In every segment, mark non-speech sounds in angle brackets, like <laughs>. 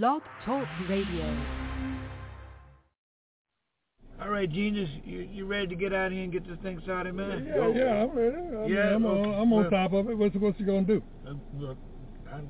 Blog Talk Radio. All right, Genius, you, you ready to get out of here and get this thing started, man? Yeah, yeah, I'm ready. I Yeah, mean, I'm, okay. on, I'm on Well- top of it. What's what's you gonna do? Uh, look,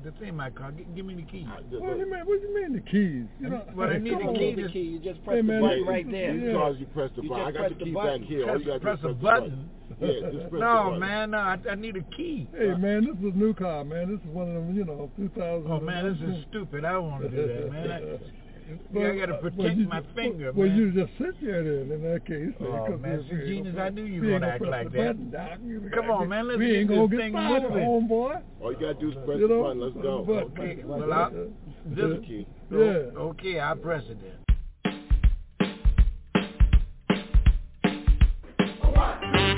this ain't my car. G- give me the key. Uh, what do you mean? What do you mean the keys? You know, Well, I hey, need the on. key the key. You just Hey, press the button right there. yeah. Because you press the You button. I got the the key button. back here. All you got Press is the press the button. button. Yeah, just press the <laughs> No, button. man, no, I, I need a key. Hey man, this is a new car, man. This is one of them, you know, 2000. Oh man, this is stupid. I don't want to do that, man. I, <laughs> Well, I got to uh, well, protect you- my finger, Well, man. you just sit there then. In that case, Oh, because man, we- see, Genius, I knew you were gonna act like that. button, Come on, man, let's we get ain't this get thing started, moving. homeboy. All you got to do is press You the know, button. Let's go. but- Okay, but- well, I'll, This this, is key. Yeah. okay, I'll press it then. I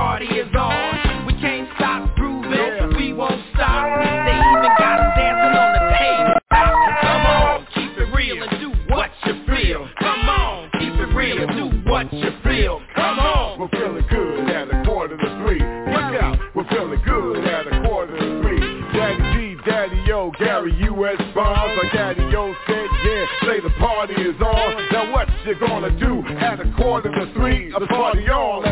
party is on. We can't stop grooving, we won't stop. They even got us dancing on the table. Come on, keep it real and do what you feel. Come on, keep it real and do what you feel. Come on. We're feeling good at a quarter to three. Look out, we're feeling good at a quarter to three. Daddy G, Daddy O, Gary U.S. Bonds, like Daddy O said, yeah, say the party is on. Now what you gonna do at a quarter to three? A party on,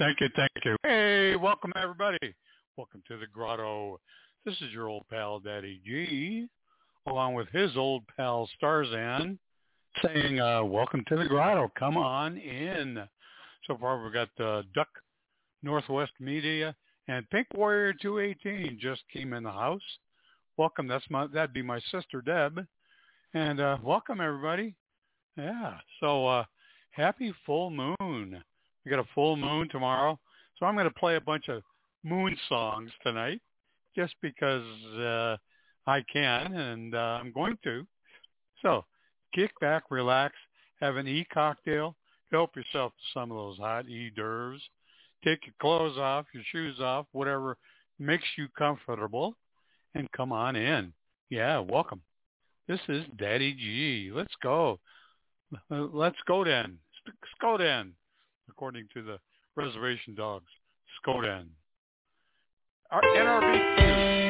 Thank you, thank you. Hey, welcome everybody. Welcome to the grotto. This is your old pal Daddy G, along with his old pal Starzan, saying, uh, welcome to the grotto. Come on in. So far we've got uh, Duck Northwest Media and Pink Warrior 218 just came in the house. Welcome. That's my that'd be my sister Deb. And uh, welcome everybody. Yeah. So uh, happy full moon. We got a full moon tomorrow. So I'm going to play a bunch of moon songs tonight just because uh, I can and uh, I'm going to. So kick back, relax, have an e-cocktail, help yourself to some of those hot e-d'oeuvres. Take your clothes off, your shoes off, whatever makes you comfortable, and come on in. Yeah, welcome. This is Daddy G. Let's go. Let's go then. Skoden, according to the reservation dogs. Skoden. NRB.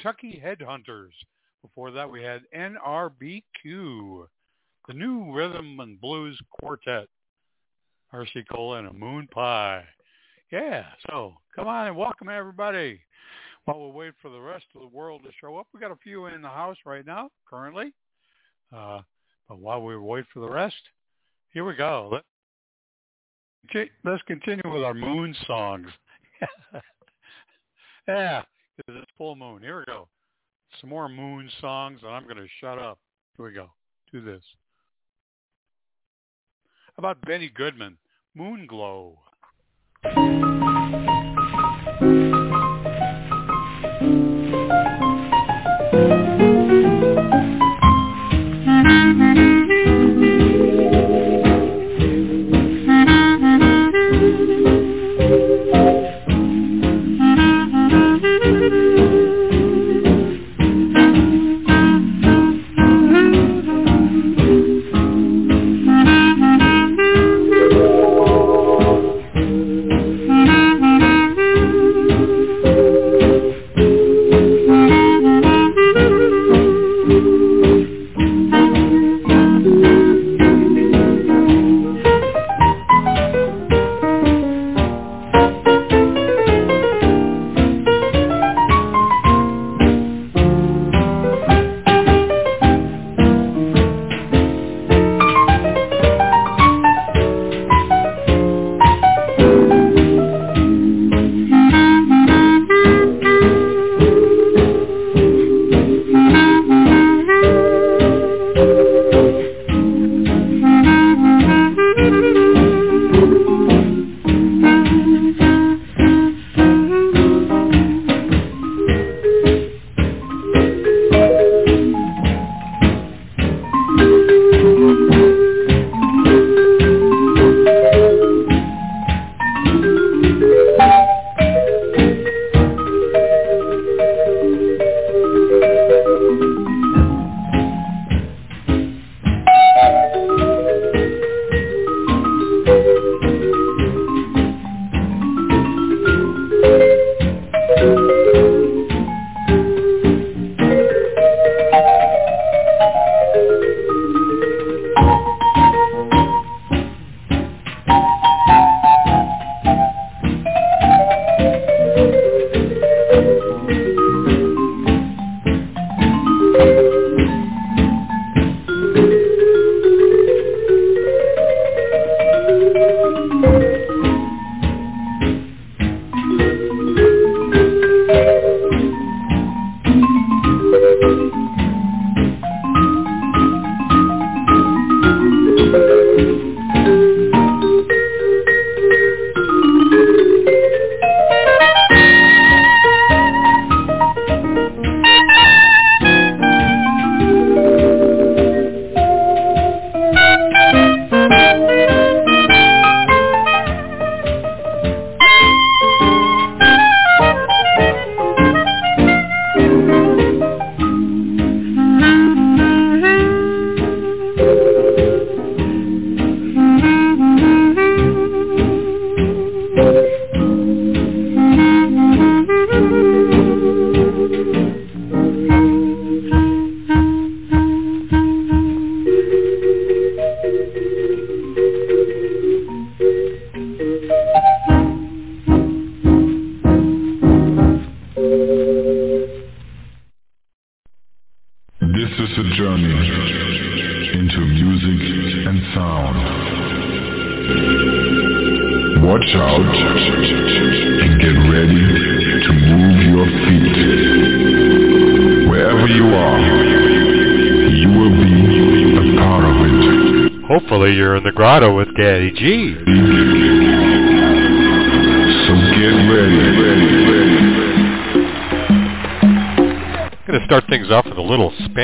Kentucky Headhunters. Before that, we had NRBQ, the new rhythm and blues quartet. R.C. Cola and a moon pie. Yeah, so come on and welcome everybody. While we wait for the rest of the world to show up, we got a few in the house right now, currently. Uh, but while we wait for the rest, here we go. Let, let's continue with our moon songs. <laughs> yeah, because it's full moon. Here we go. Some more moon songs, and I'm going to shut up. Here we go. Do this. How about Benny Goodman, Moon Glow?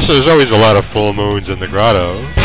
course, there's always a lot of full moons in the grotto.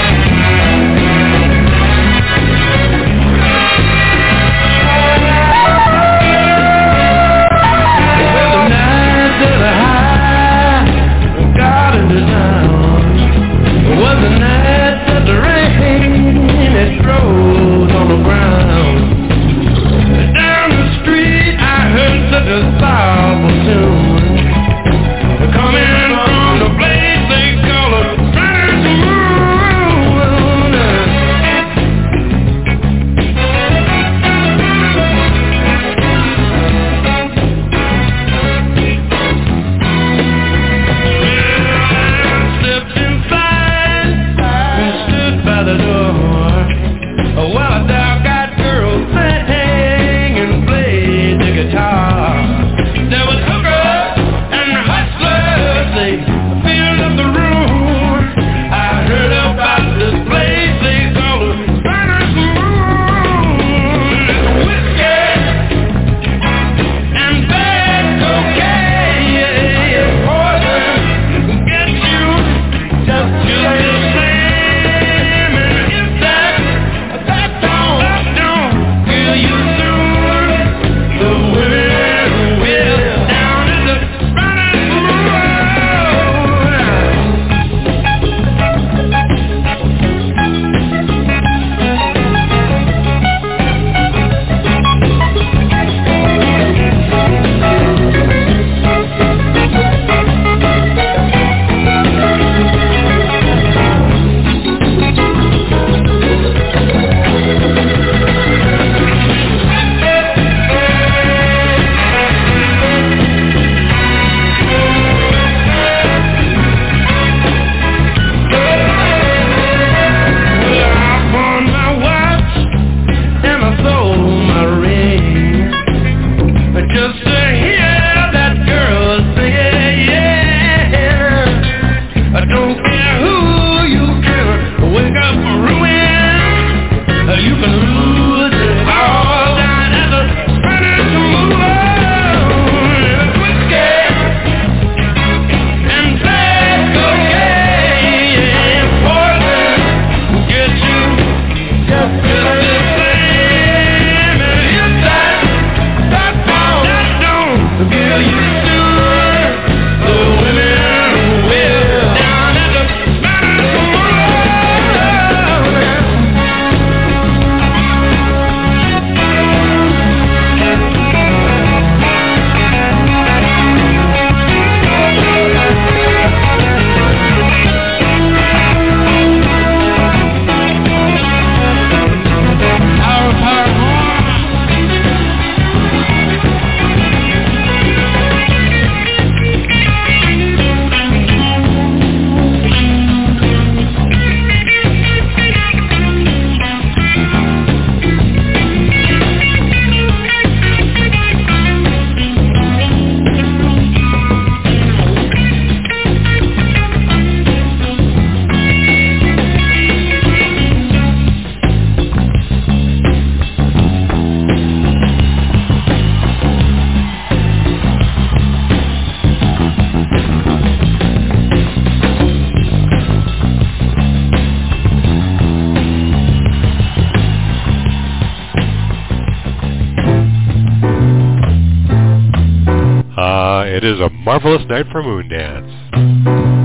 Marvelous night for a moon dance.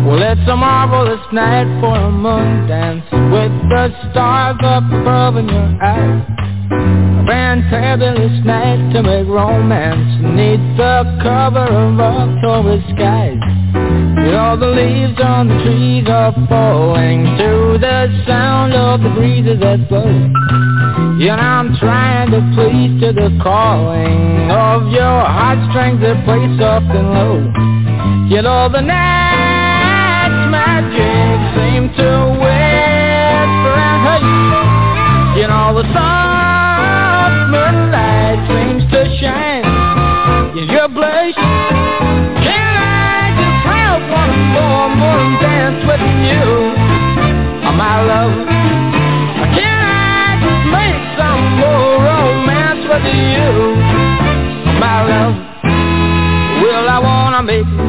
Well, it's a marvelous night for a moon dance with the stars up above in your eyes. A fantabulous night to make romance neath the cover of October skies. Know the leaves on the trees are falling to the sound of the breezes that blow. Yeah, I'm trying to please to the calling of your heartstrings that play soft and low. Yet all the night's magic seems to whisper and hate. Yet all the soft moonlight seems to shine in your blush. Can I just have one more moon dance with you, my love?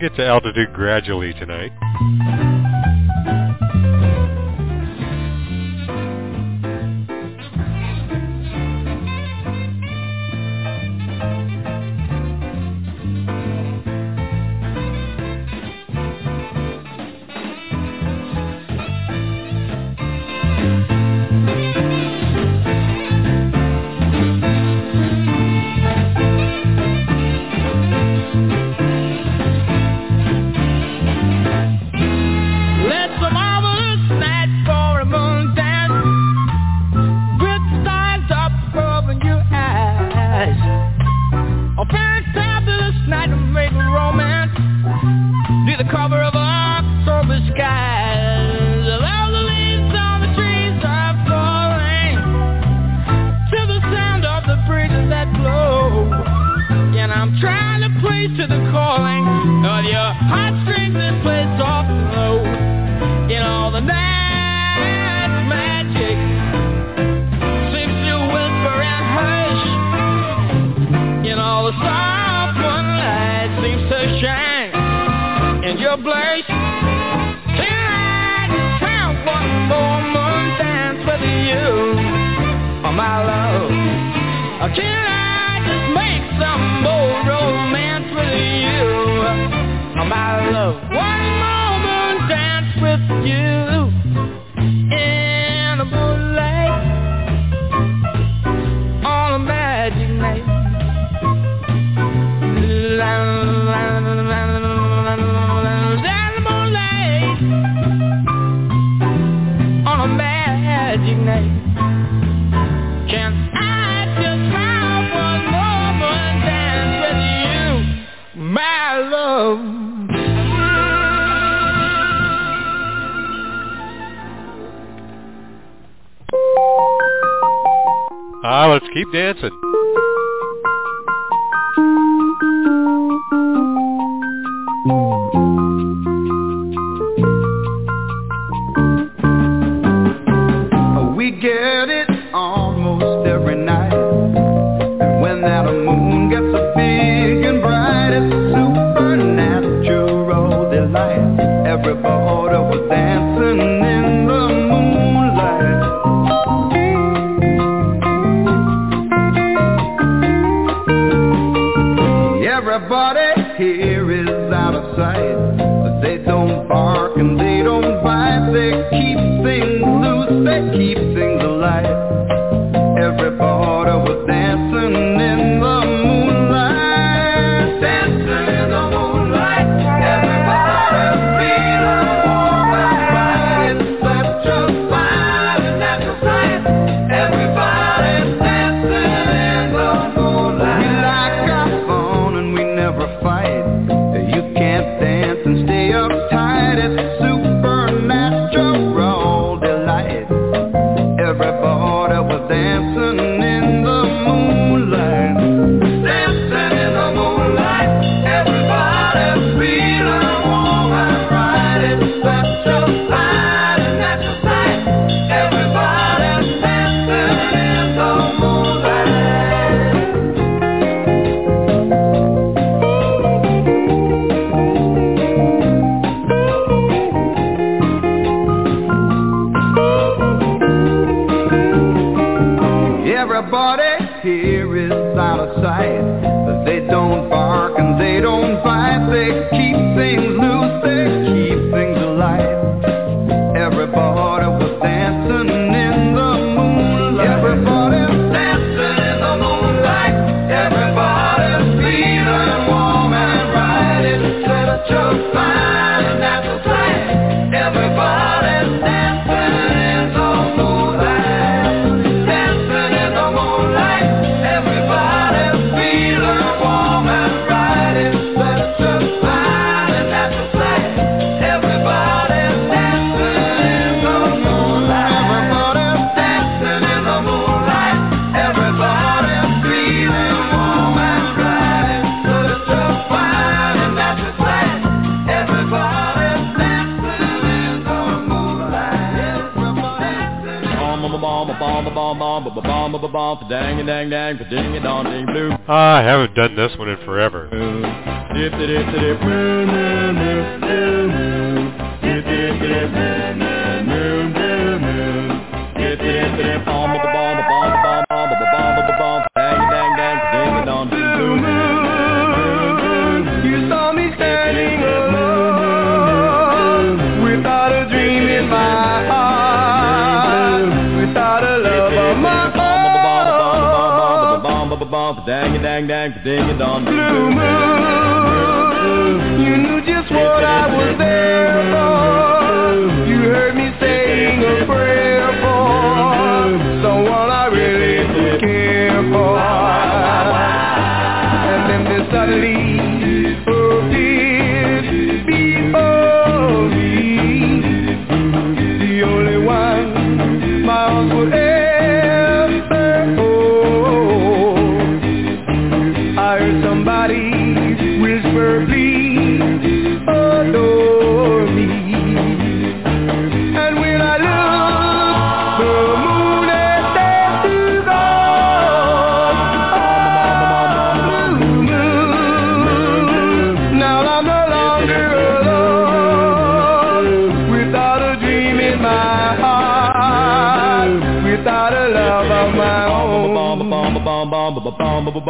get to altitude gradually tonight. Keep dancing. Bomb, dang, dang, dang, ding, a dong, ding, blue. Ah, I haven't done this one in forever. Dip, dip, dip, dip, moo, moo, moo, moo, moo. Dip, dip, dip, moo, back the day you dawned. Blue, blue moon, you knew just what I was there for.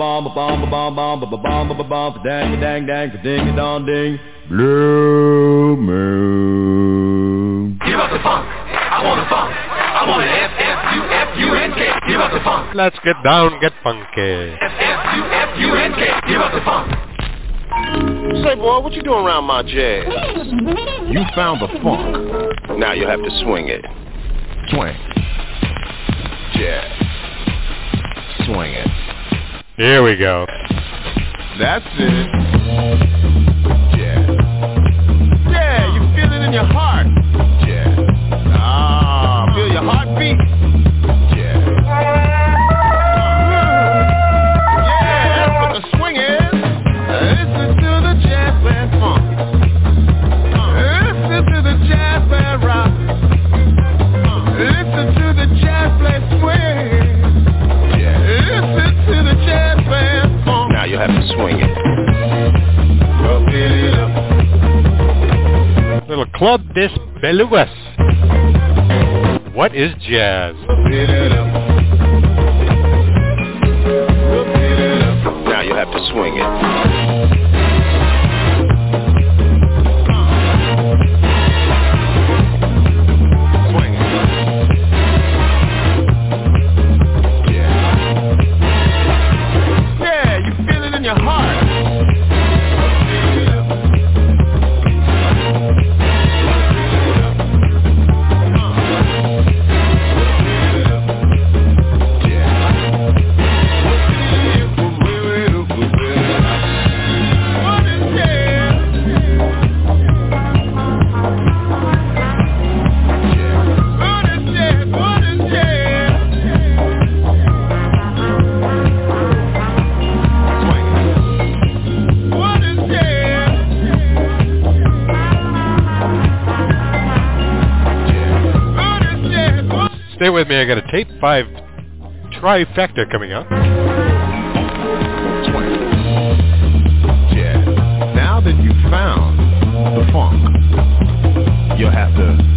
bomb ba bomb ba bomb bomb ba bomb ba bomb ba dang dang dang ding dong ding blue moon. Give up the funk. I want the funk. I want it. F F U F U N K. Give up the funk. Let's get down, get funky. F F U F U N K. Give up the funk. Say, boy, what you doing around my jazz? You found the funk. Now you'll have to swing it. Swing. Jazz. Swing it. Here we go. That's it. Yeah. Yeah, you feel it in your heart. Club des Belugas. What is jazz? Now you have to swing it. me I got a tape five trifecta coming up. Yeah. Now that you've found the funk, you'll have to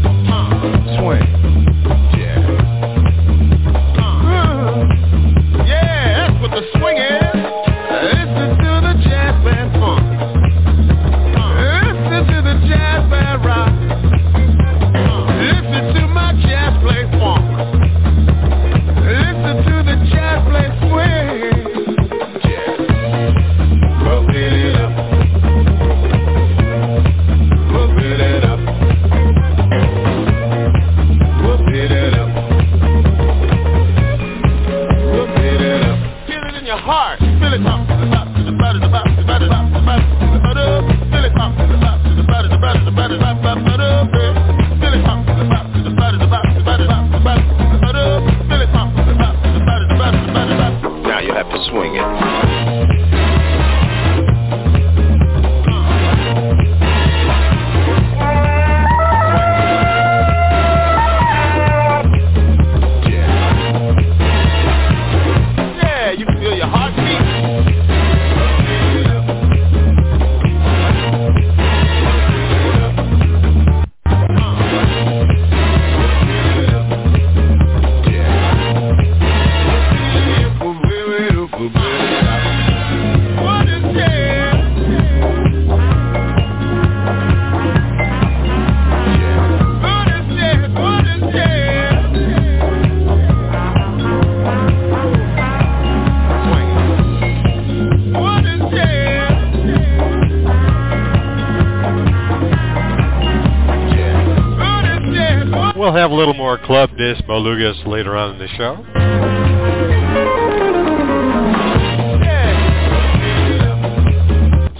more club des Belugas later on in the show.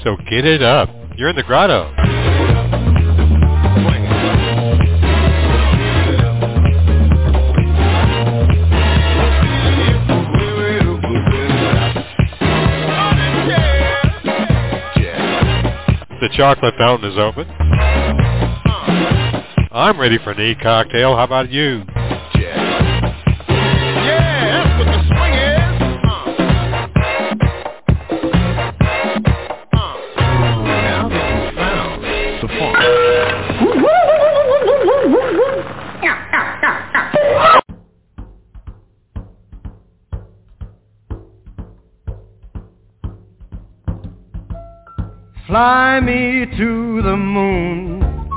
So get it up. You're in the grotto. The chocolate fountain is open. I'm ready for an e-cocktail. How about you? Fly me to the moon,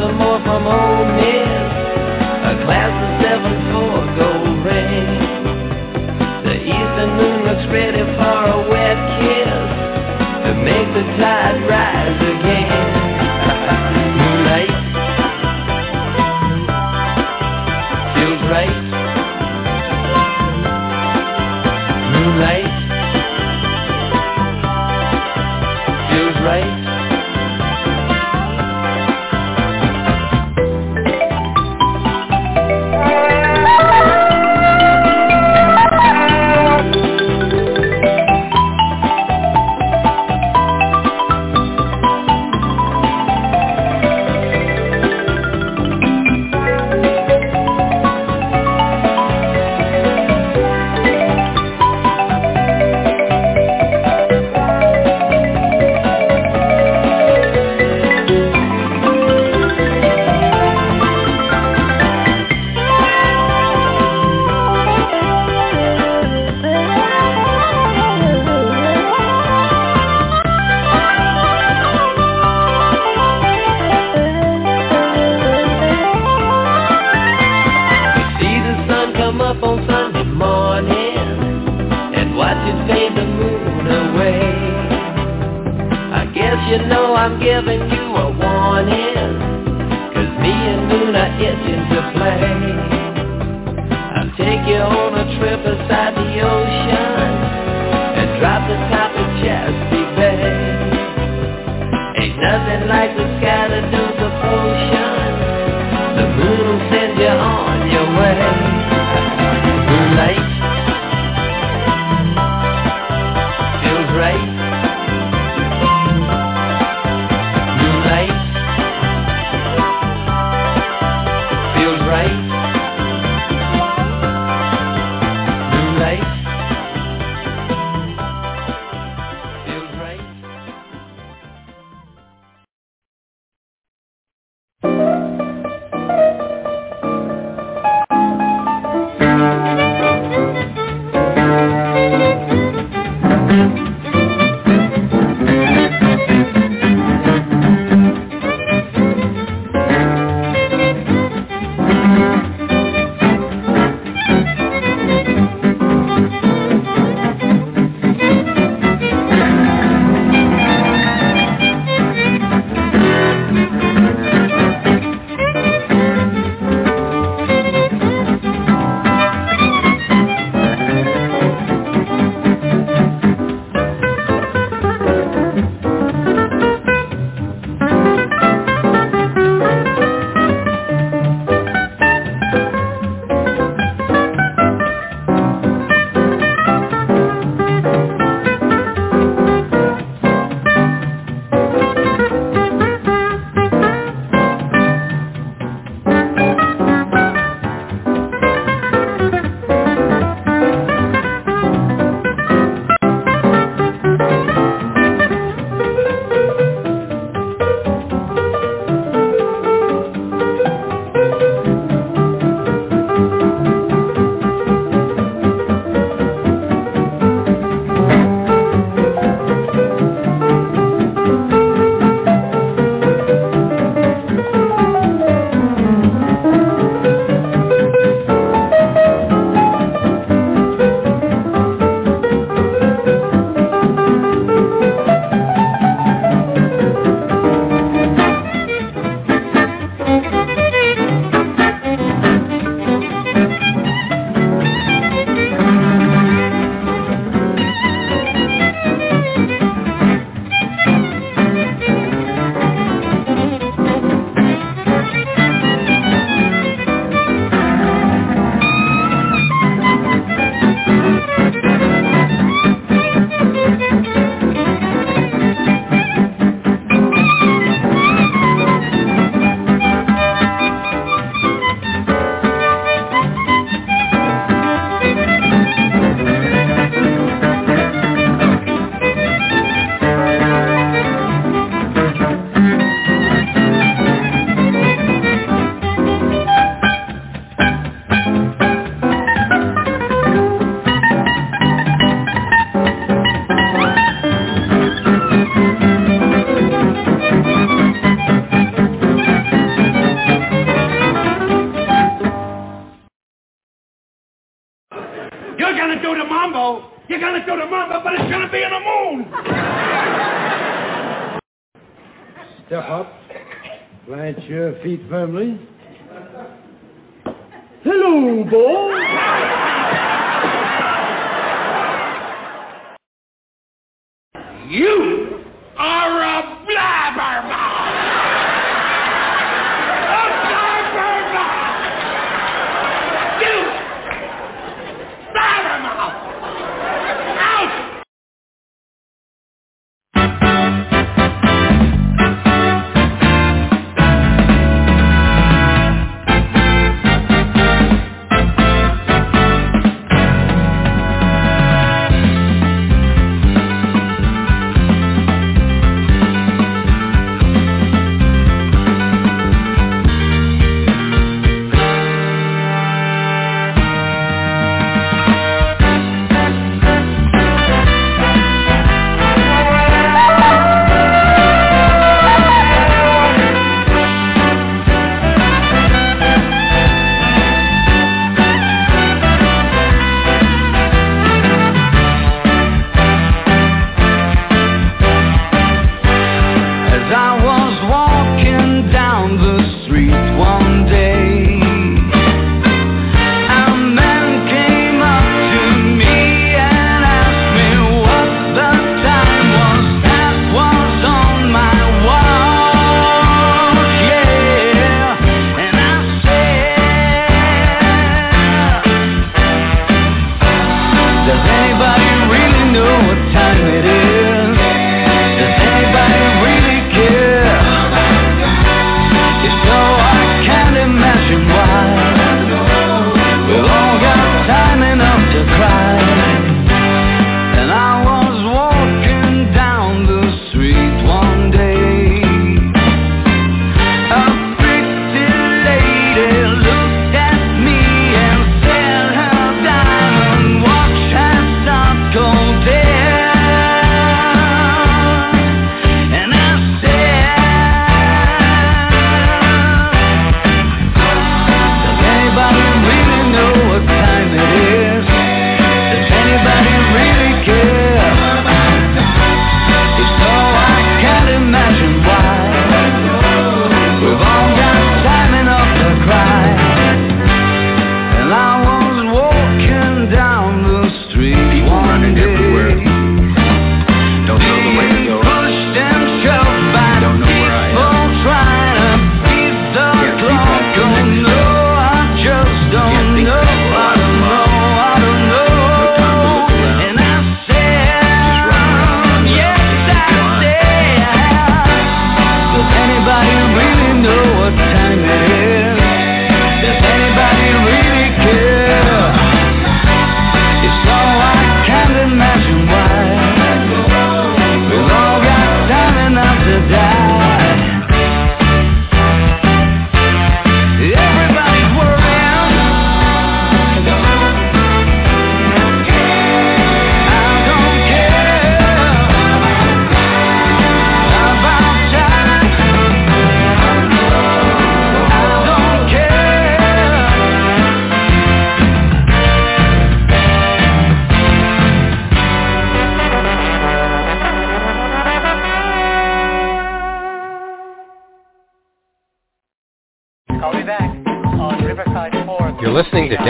To Baltimore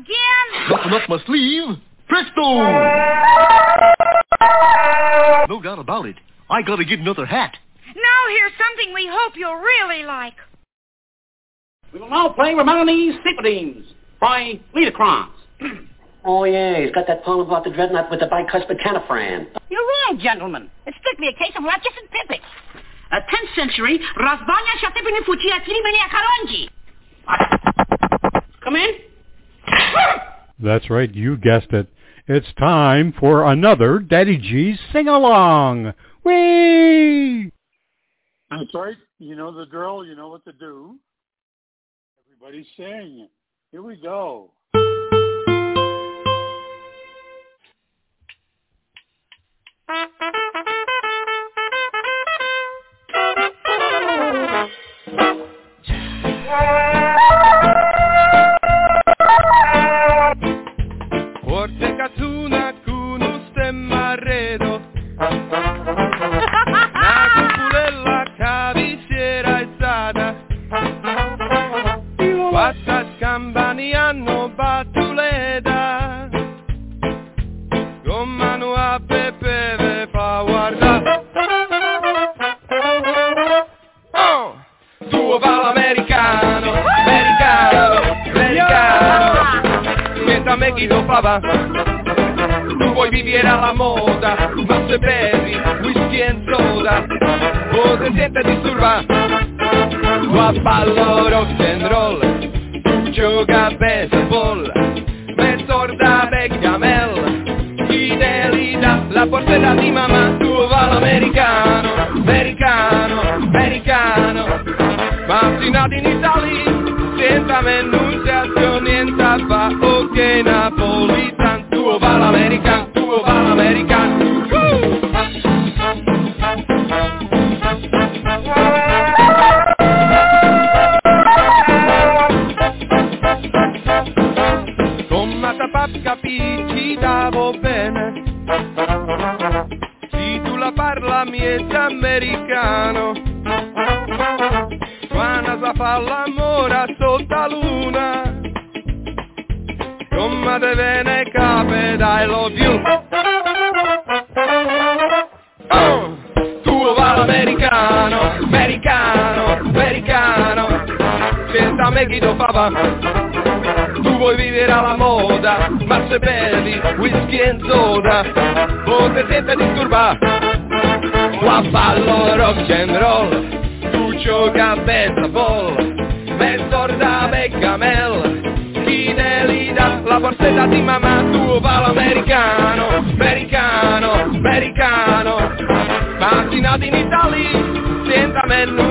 again? Nothing up my sleeve. Presto! No doubt about it. I gotta get another hat. Now here's something we hope you'll really like. We will now play Romani's Symphonemes by Lita Liederkranz. <clears throat> oh, yeah, he's got that poem about the dreadnought with the bicuspid canifran. You're wrong, gentlemen. It's strictly a case of Ratchets and Pippets. A 10th century Razbanya Shatipinifuchi Akirimene Akaronji. Come in. That's right, you guessed it. It's time for another Daddy G's sing-along. Whee! That's right. You know the drill. You know what to do. Everybody sing. Here we go. <laughs> Me quito papá Tu vuoi vivere alla moda Ma se bevi whisky e soda. O te sientes disturbar Qua ballo rock and roll. Tu gioca a baseball Me sorda Bechamel Fidelità La portata di mamma Tu va l'americano Americano, americano. Mattinati in Italia senza menunziazione niente fa ok Napolitan, tuo val American, tuo val American. Con una tapapca ci davo bene, si tu la parla miezza americana. trova tu vuoi vivere alla moda, ma se bevi whisky e zona, non sempre senta disturbare. Qua ballo rock and roll, tu gioca a baseball, mentor da Becamel, chi ne lida la borsetta di mamma, tu ballo americano, americano, americano, vaccinati in Italia, senza menù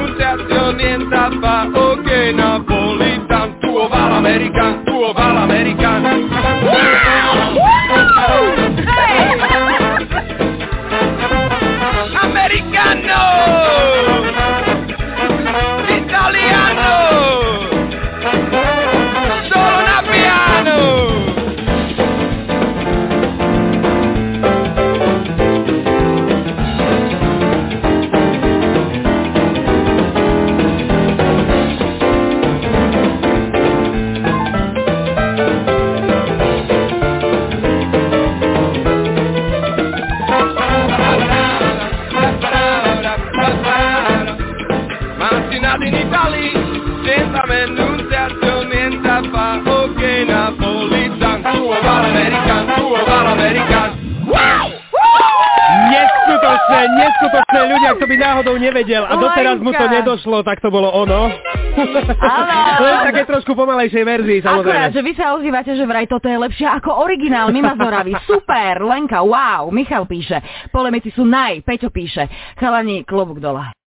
nedošlo, tak to bolo ono. Len <laughs> v také trošku pomalejšej verzii, Akurát, samozrejme. že vy sa ozývate, že vraj toto je lepšie ako originál Mima Zoravy. <laughs> Super, Lenka, wow, Michal píše. Polemici sú naj, Peťo píše. Chalani, klobúk dole.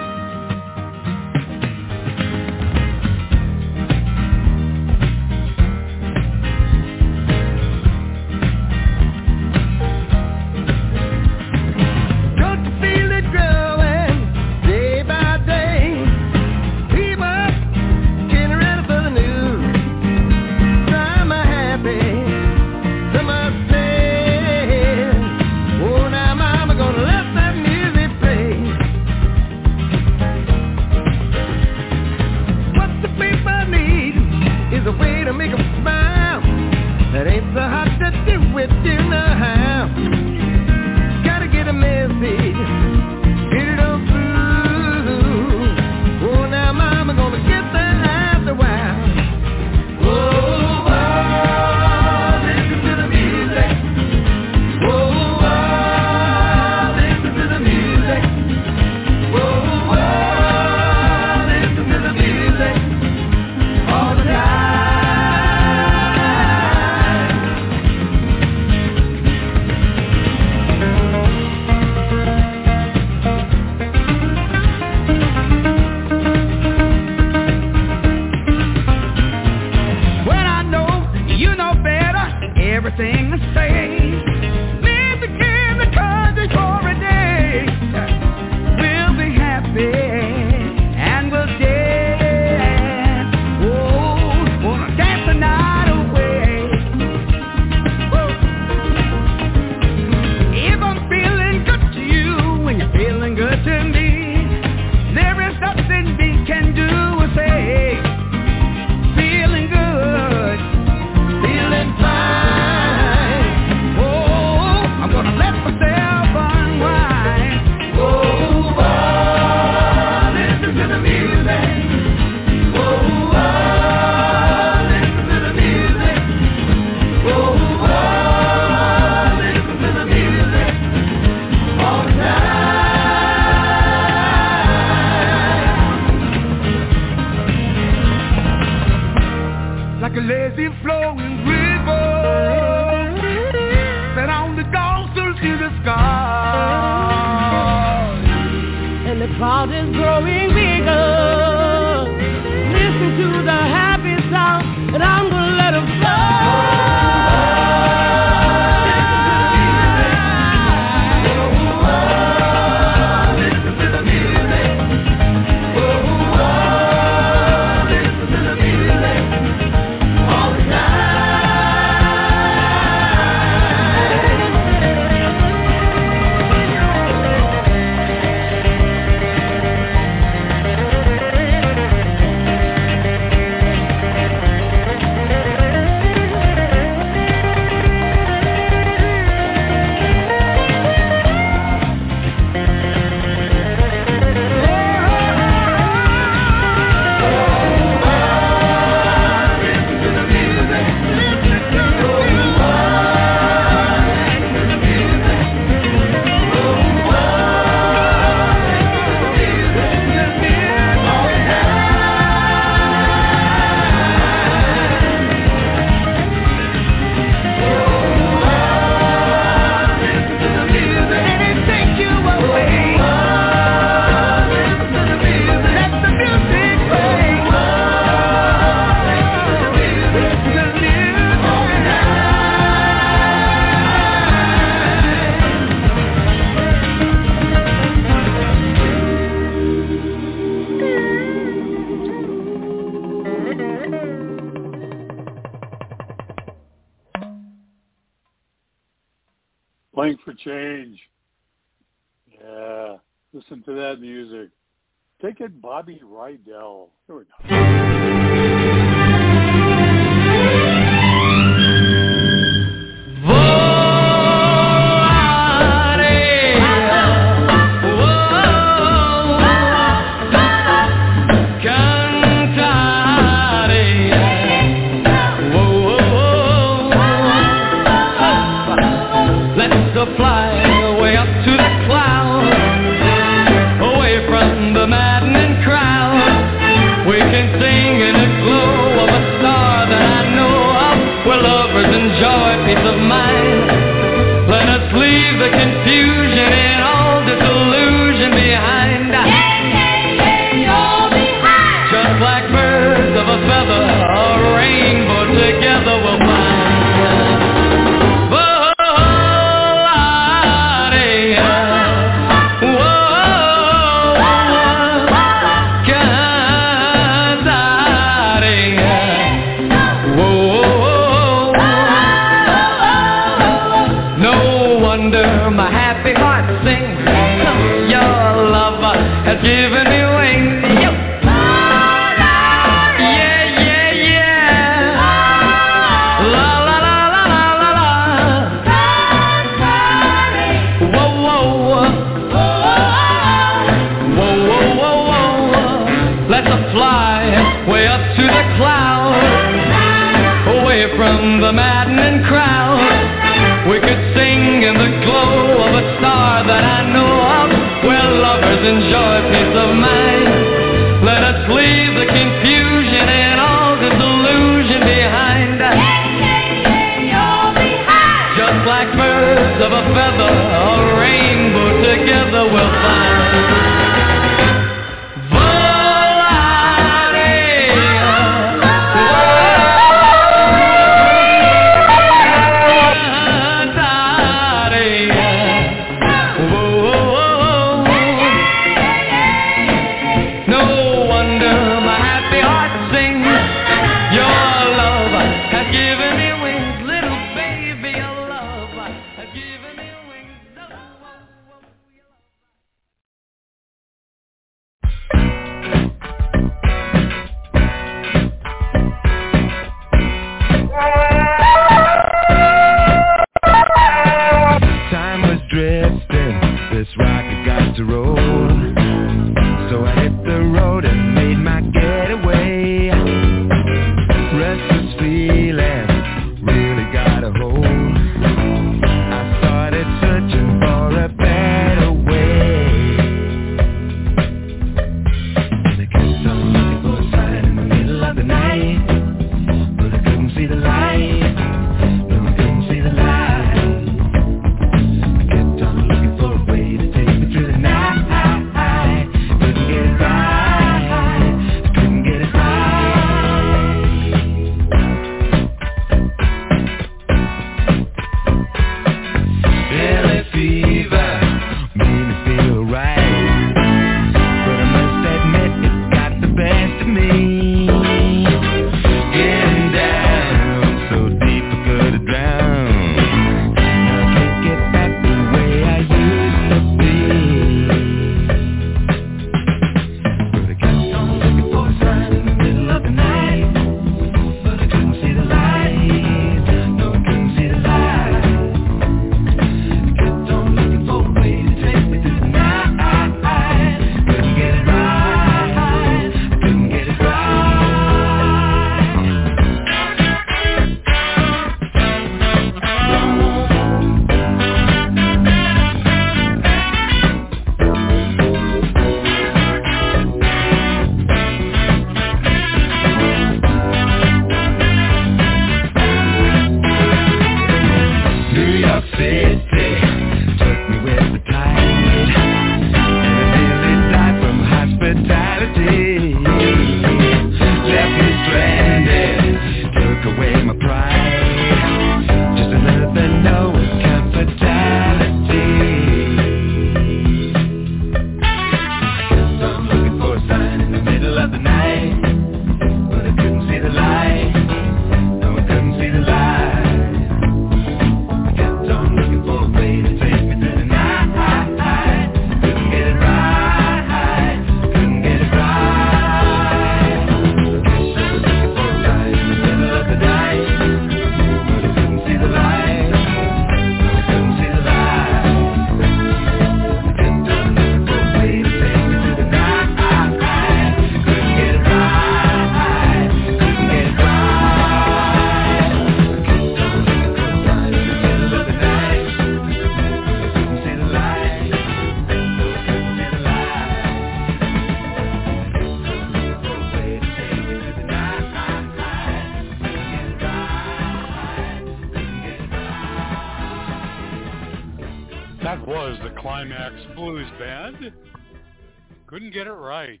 Couldn't get it right.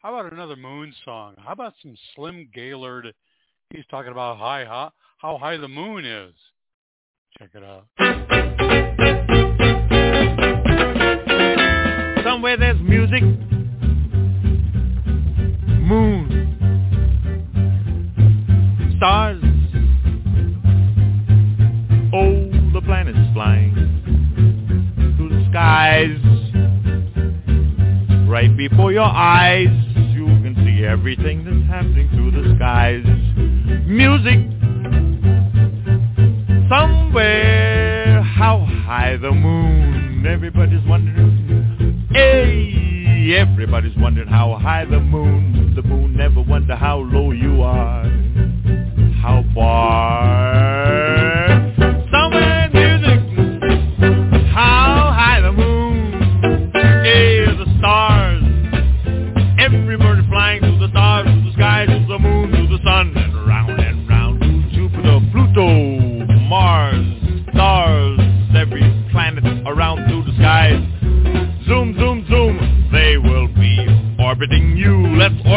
How about another moon song? How about some Slim Gaillard? He's talking about high, how, how high the moon is. Check it out. Somewhere there's music. Moon. Stars. Oh, the planets flying through the skies right before your eyes. You can see everything that's happening through the skies. Music somewhere, how high the moon. Everybody's wondering. Hey, everybody's wondering how high the moon. The moon never wonder how low you are, how far.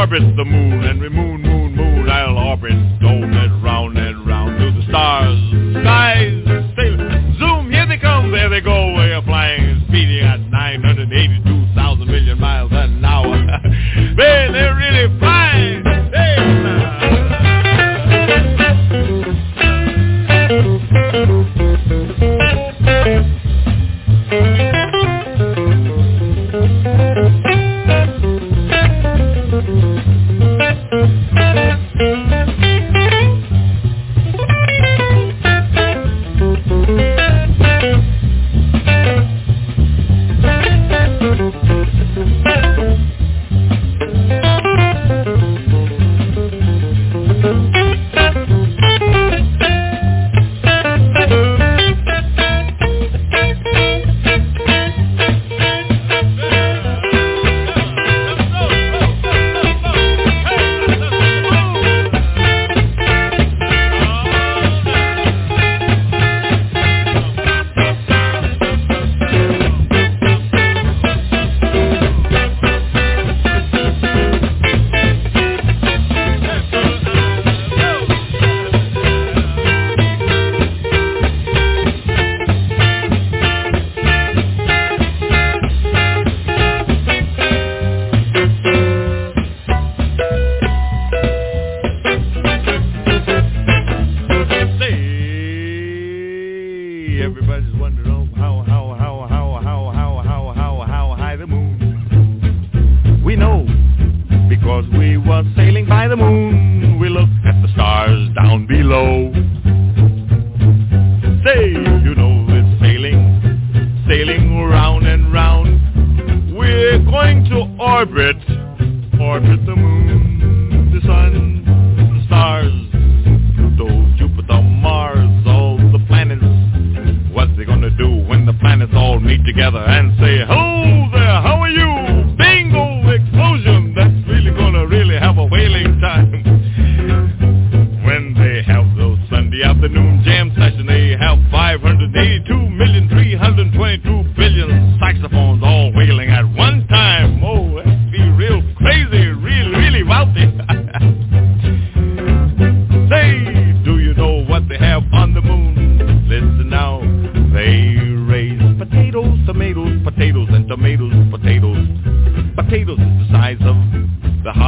harvest the moon and remove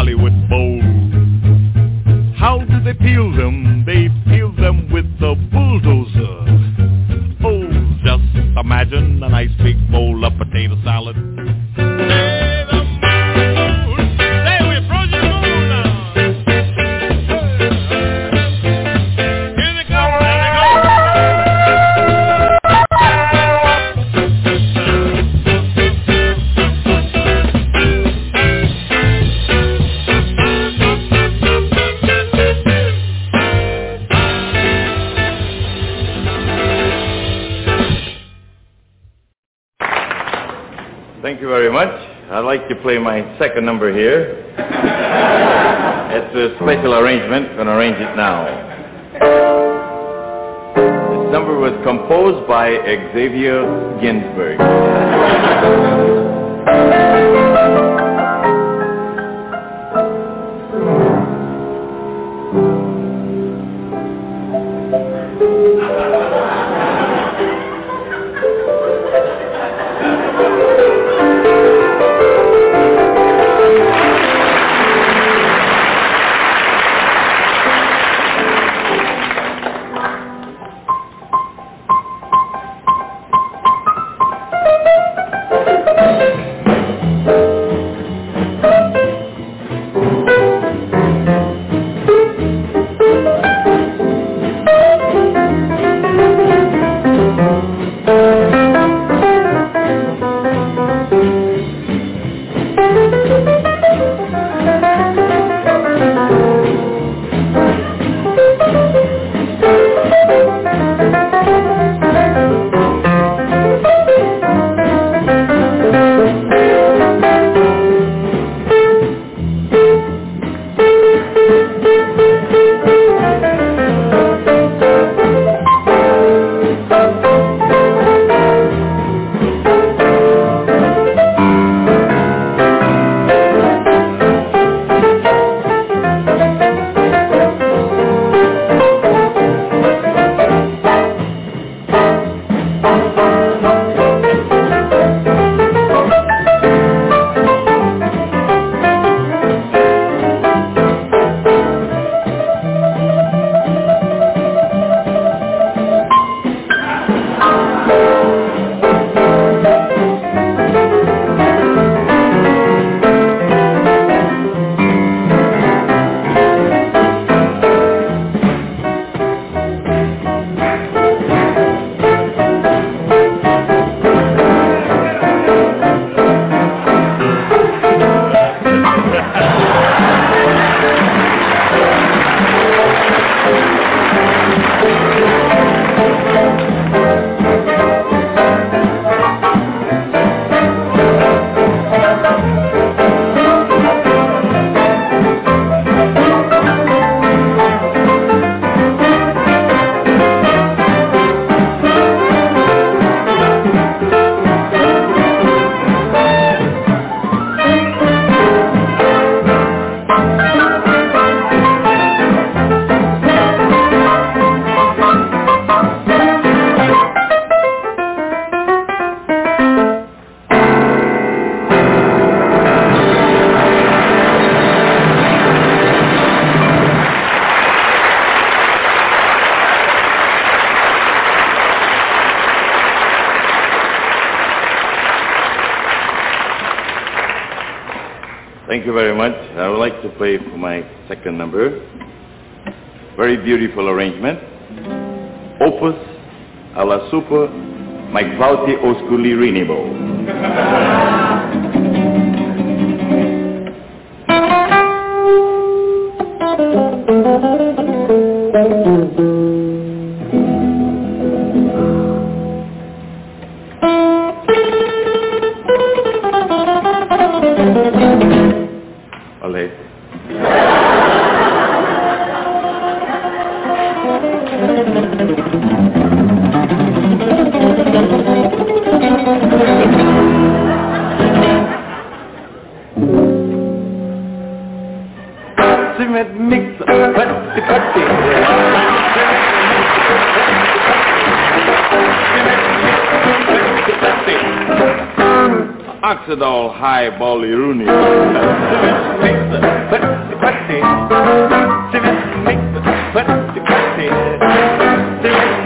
Hollywood bowls, How do they peel them? You to play my second number here. it's a special arrangement. I'm going to arrange it now. This number was composed by Xavier Ginsberg. <laughs> you very much. I would like to play for my second number. Very beautiful arrangement. Opus alla super cauti osculi rinebo.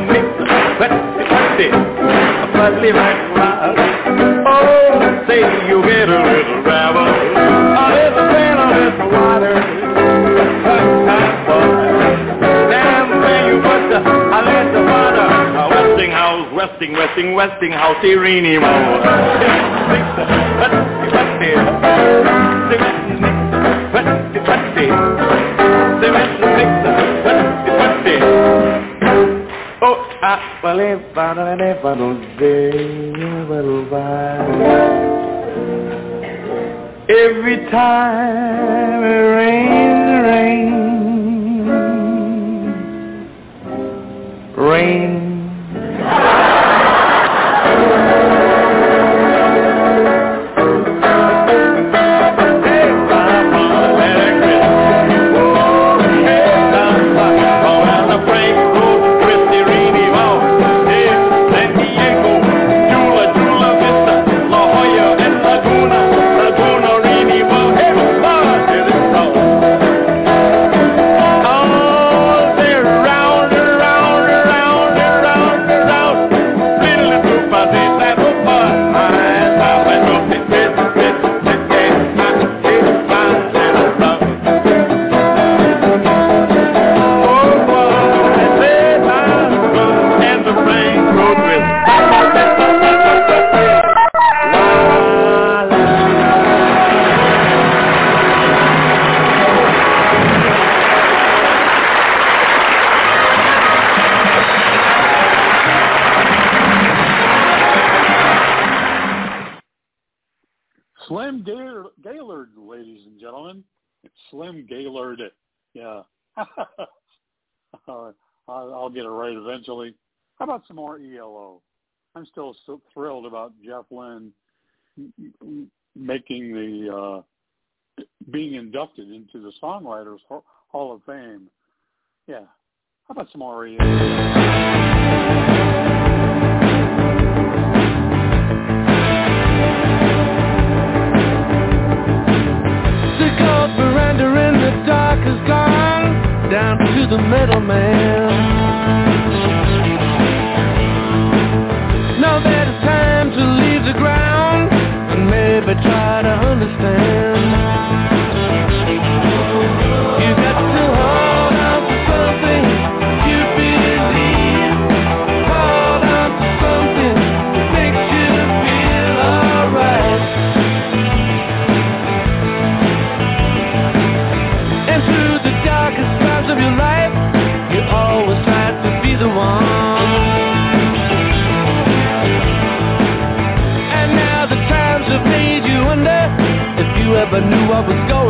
Mix, putty putty. Putty putty. Oh, say you get a little gravel, a little sand, a little water. Damn where you put the, a little water. A Westinghouse, Westing, Westing, Westinghouse, Irene <laughs> Every time it rains, rain, being inducted into the Songwriters Hall of Fame. Yeah. How about some more? The cold surrender in the dark is gone. down to the middleman. Now that it's time to leave the ground and maybe try to understand. never knew I was going.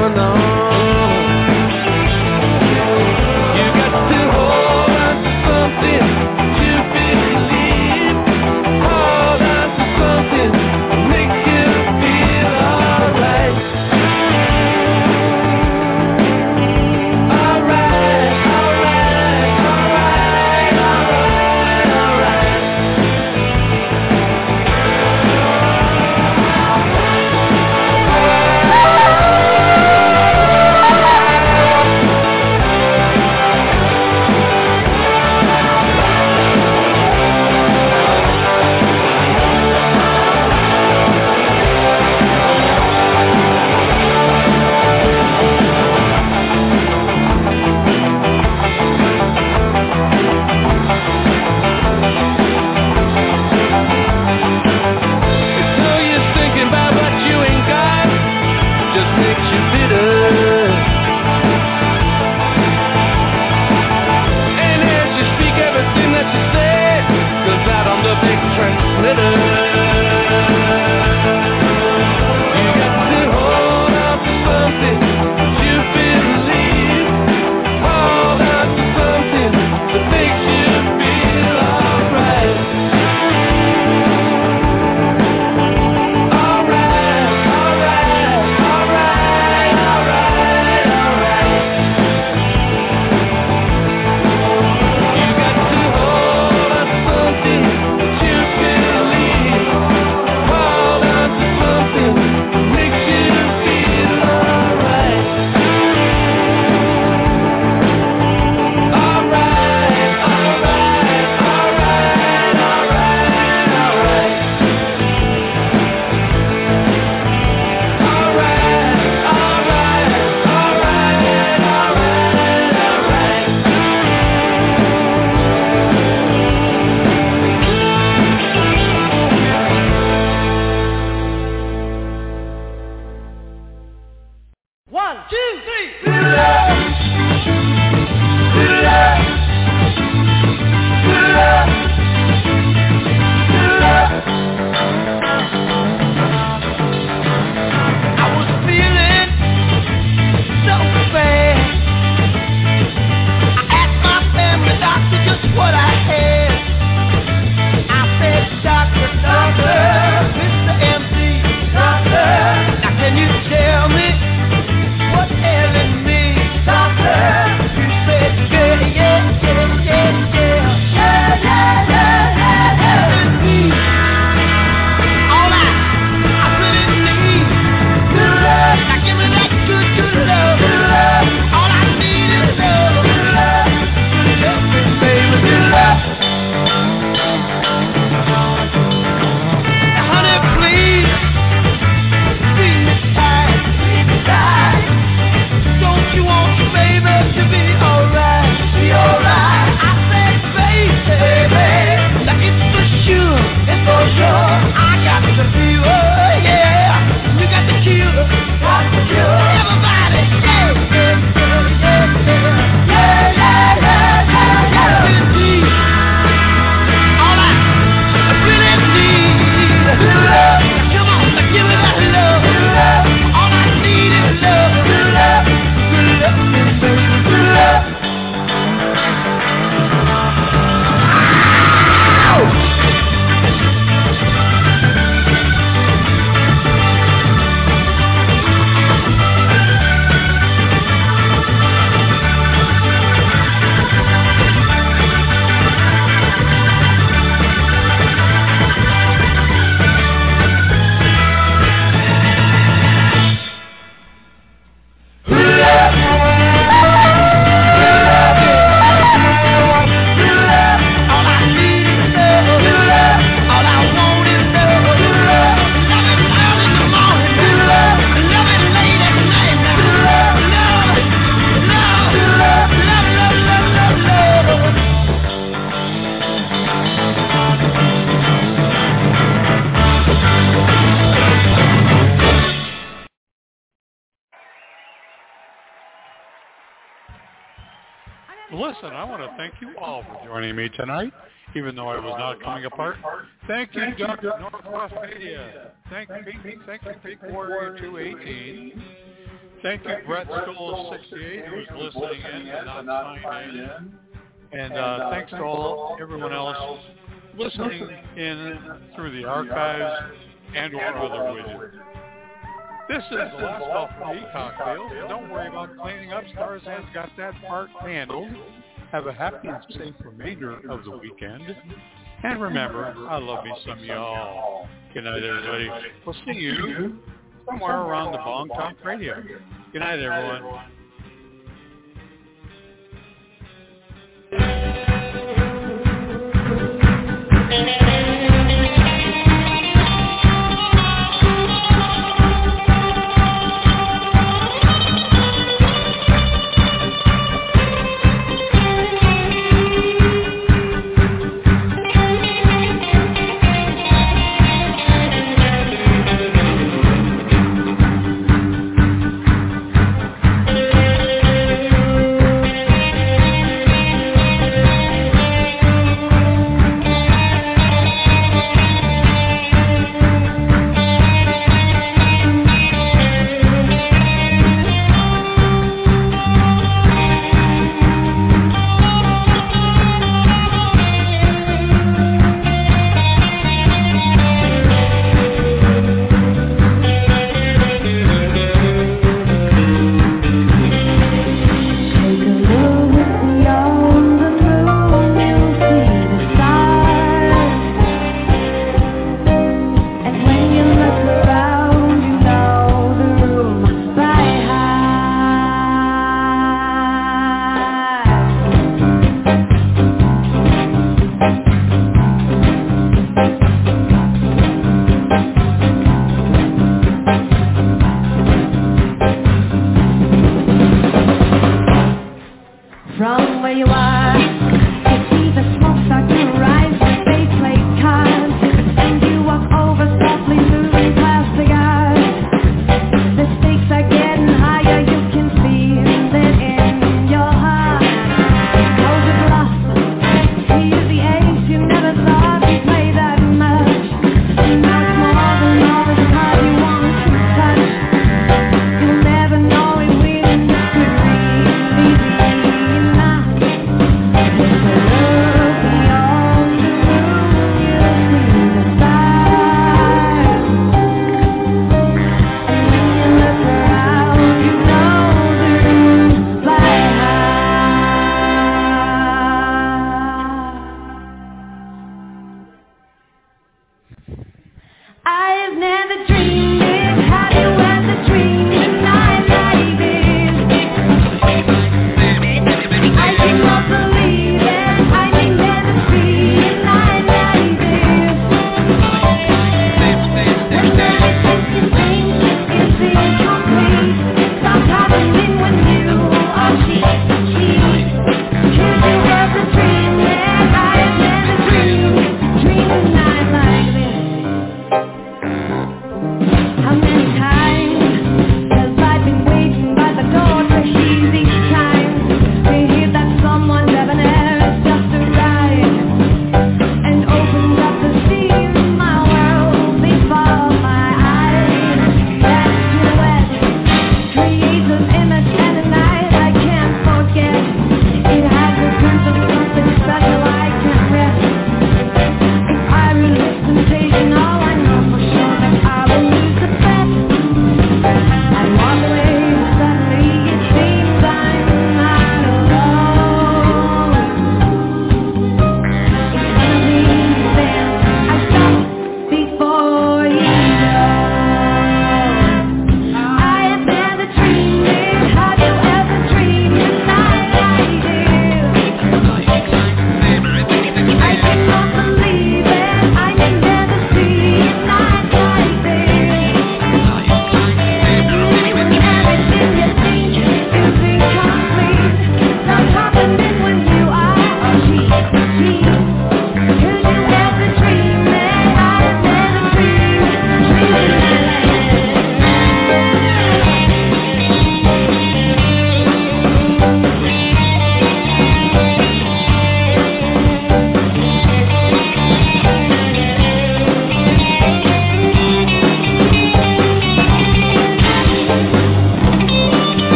Coming apart. Thank you, Dr. Northwest Media. Thank you, thank you, Big Warrior 218. Thank you, Brett Stoll 68, who's listening in and not signed in. And uh, thanks to all everyone else listening in through the archives and or other widgets. This is the last call for me, cocktails. Don't worry about cleaning up. Starzan's got that part handled. Have a happy and safe remainder of the weekend. And remember, I love me some y'all. Good night, everybody. We'll see you somewhere around the Bong Talk Radio. Good night, everyone. Where you